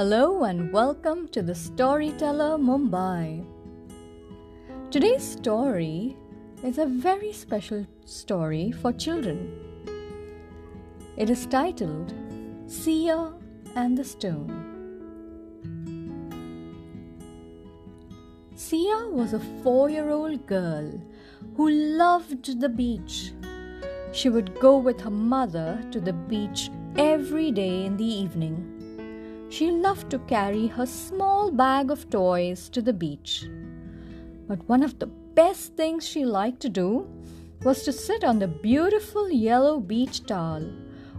Hello and welcome to the Storyteller Mumbai. Today's story is a very special story for children. It is titled Sia and the Stone. Sia was a four year old girl who loved the beach. She would go with her mother to the beach every day in the evening. She loved to carry her small bag of toys to the beach. But one of the best things she liked to do was to sit on the beautiful yellow beach towel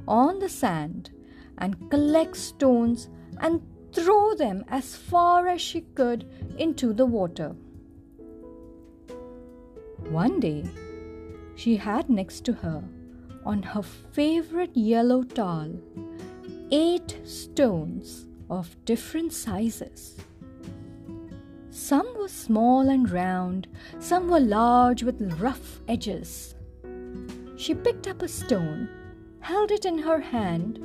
on the sand and collect stones and throw them as far as she could into the water. One day, she had next to her, on her favorite yellow towel, eight stones of different sizes. Some were small and round, some were large with rough edges. She picked up a stone, held it in her hand,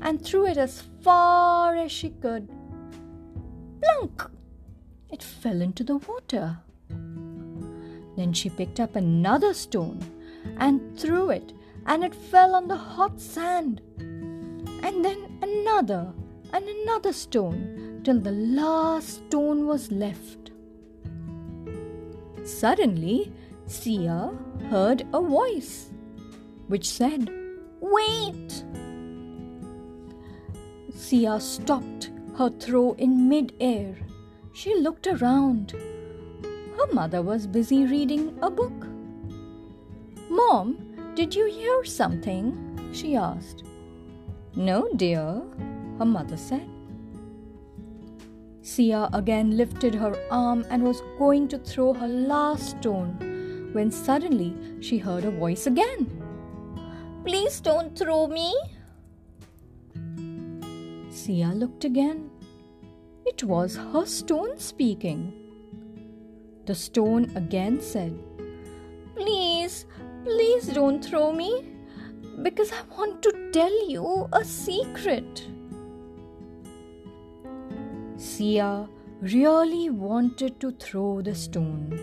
and threw it as far as she could. Plunk! It fell into the water. Then she picked up another stone and threw it, and it fell on the hot sand. Another and another stone till the last stone was left. Suddenly, Sia heard a voice which said, Wait! Sia stopped her throw in mid air. She looked around. Her mother was busy reading a book. Mom, did you hear something? she asked. No, dear, her mother said. Sia again lifted her arm and was going to throw her last stone when suddenly she heard a voice again. Please don't throw me. Sia looked again. It was her stone speaking. The stone again said, Please, please don't throw me because I want to tell you a secret. Sia really wanted to throw the stone.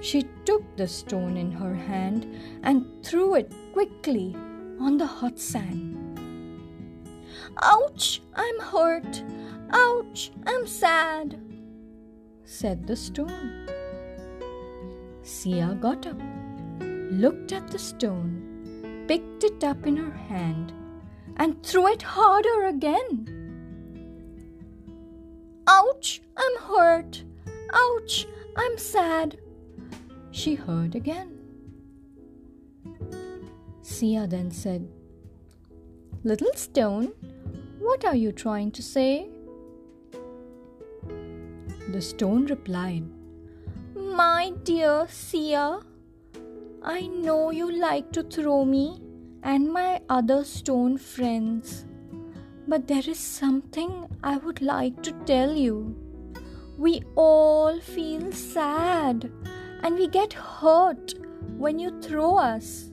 She took the stone in her hand and threw it quickly on the hot sand. Ouch, I'm hurt. Ouch, I'm sad, said the stone. Sia got up, looked at the stone, picked it up in her hand, and threw it harder again. Ouch, I'm hurt. Ouch, I'm sad, she heard again. Sia then said, Little stone, what are you trying to say? The stone replied, My dear Sia, I know you like to throw me and my other stone friends, but there is something I would like to tell you. We all feel sad and we get hurt when you throw us.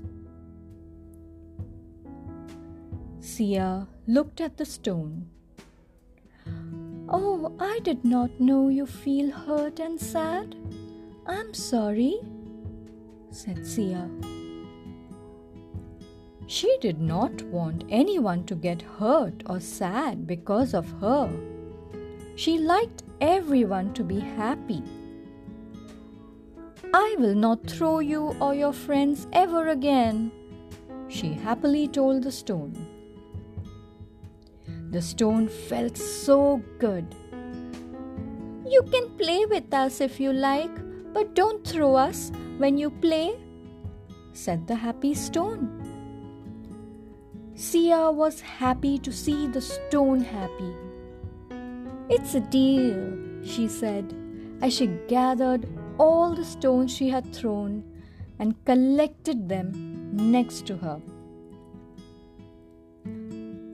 Sia looked at the stone. Oh, I did not know you feel hurt and sad. I'm sorry, said Sia. She did not want anyone to get hurt or sad because of her. She liked everyone to be happy. I will not throw you or your friends ever again, she happily told the stone. The stone felt so good. You can play with us if you like, but don't throw us when you play, said the happy stone. Sia was happy to see the stone happy. It's a deal, she said as she gathered all the stones she had thrown and collected them next to her.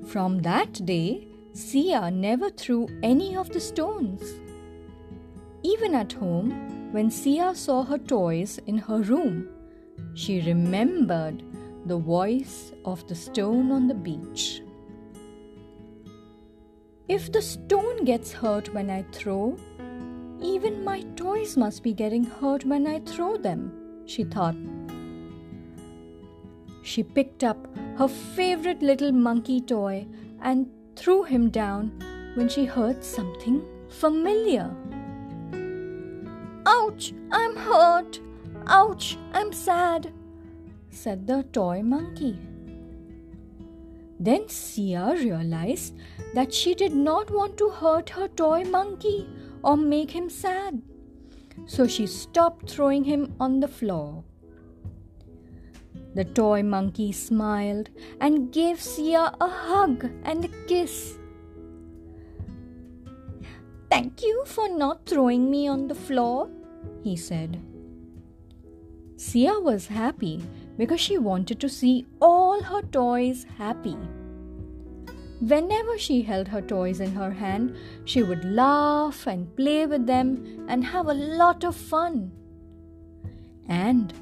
From that day, Sia never threw any of the stones. Even at home, when Sia saw her toys in her room, she remembered the voice of the stone on the beach. If the stone gets hurt when I throw, even my toys must be getting hurt when I throw them, she thought. She picked up her favorite little monkey toy and threw him down when she heard something familiar. Ouch, I'm hurt. Ouch, I'm sad, said the toy monkey. Then Sia realized that she did not want to hurt her toy monkey or make him sad. So she stopped throwing him on the floor. The toy monkey smiled and gave Sia a hug and a kiss. Thank you for not throwing me on the floor, he said. Sia was happy because she wanted to see all her toys happy. Whenever she held her toys in her hand, she would laugh and play with them and have a lot of fun. And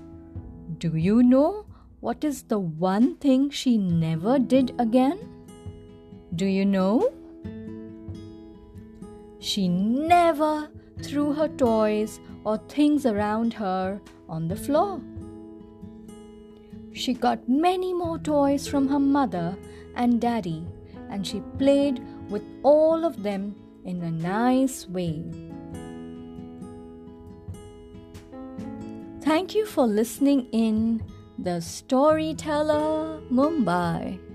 do you know what is the one thing she never did again? Do you know? She never threw her toys or things around her on the floor. She got many more toys from her mother and daddy and she played with all of them in a nice way. Thank you for listening in The Storyteller Mumbai.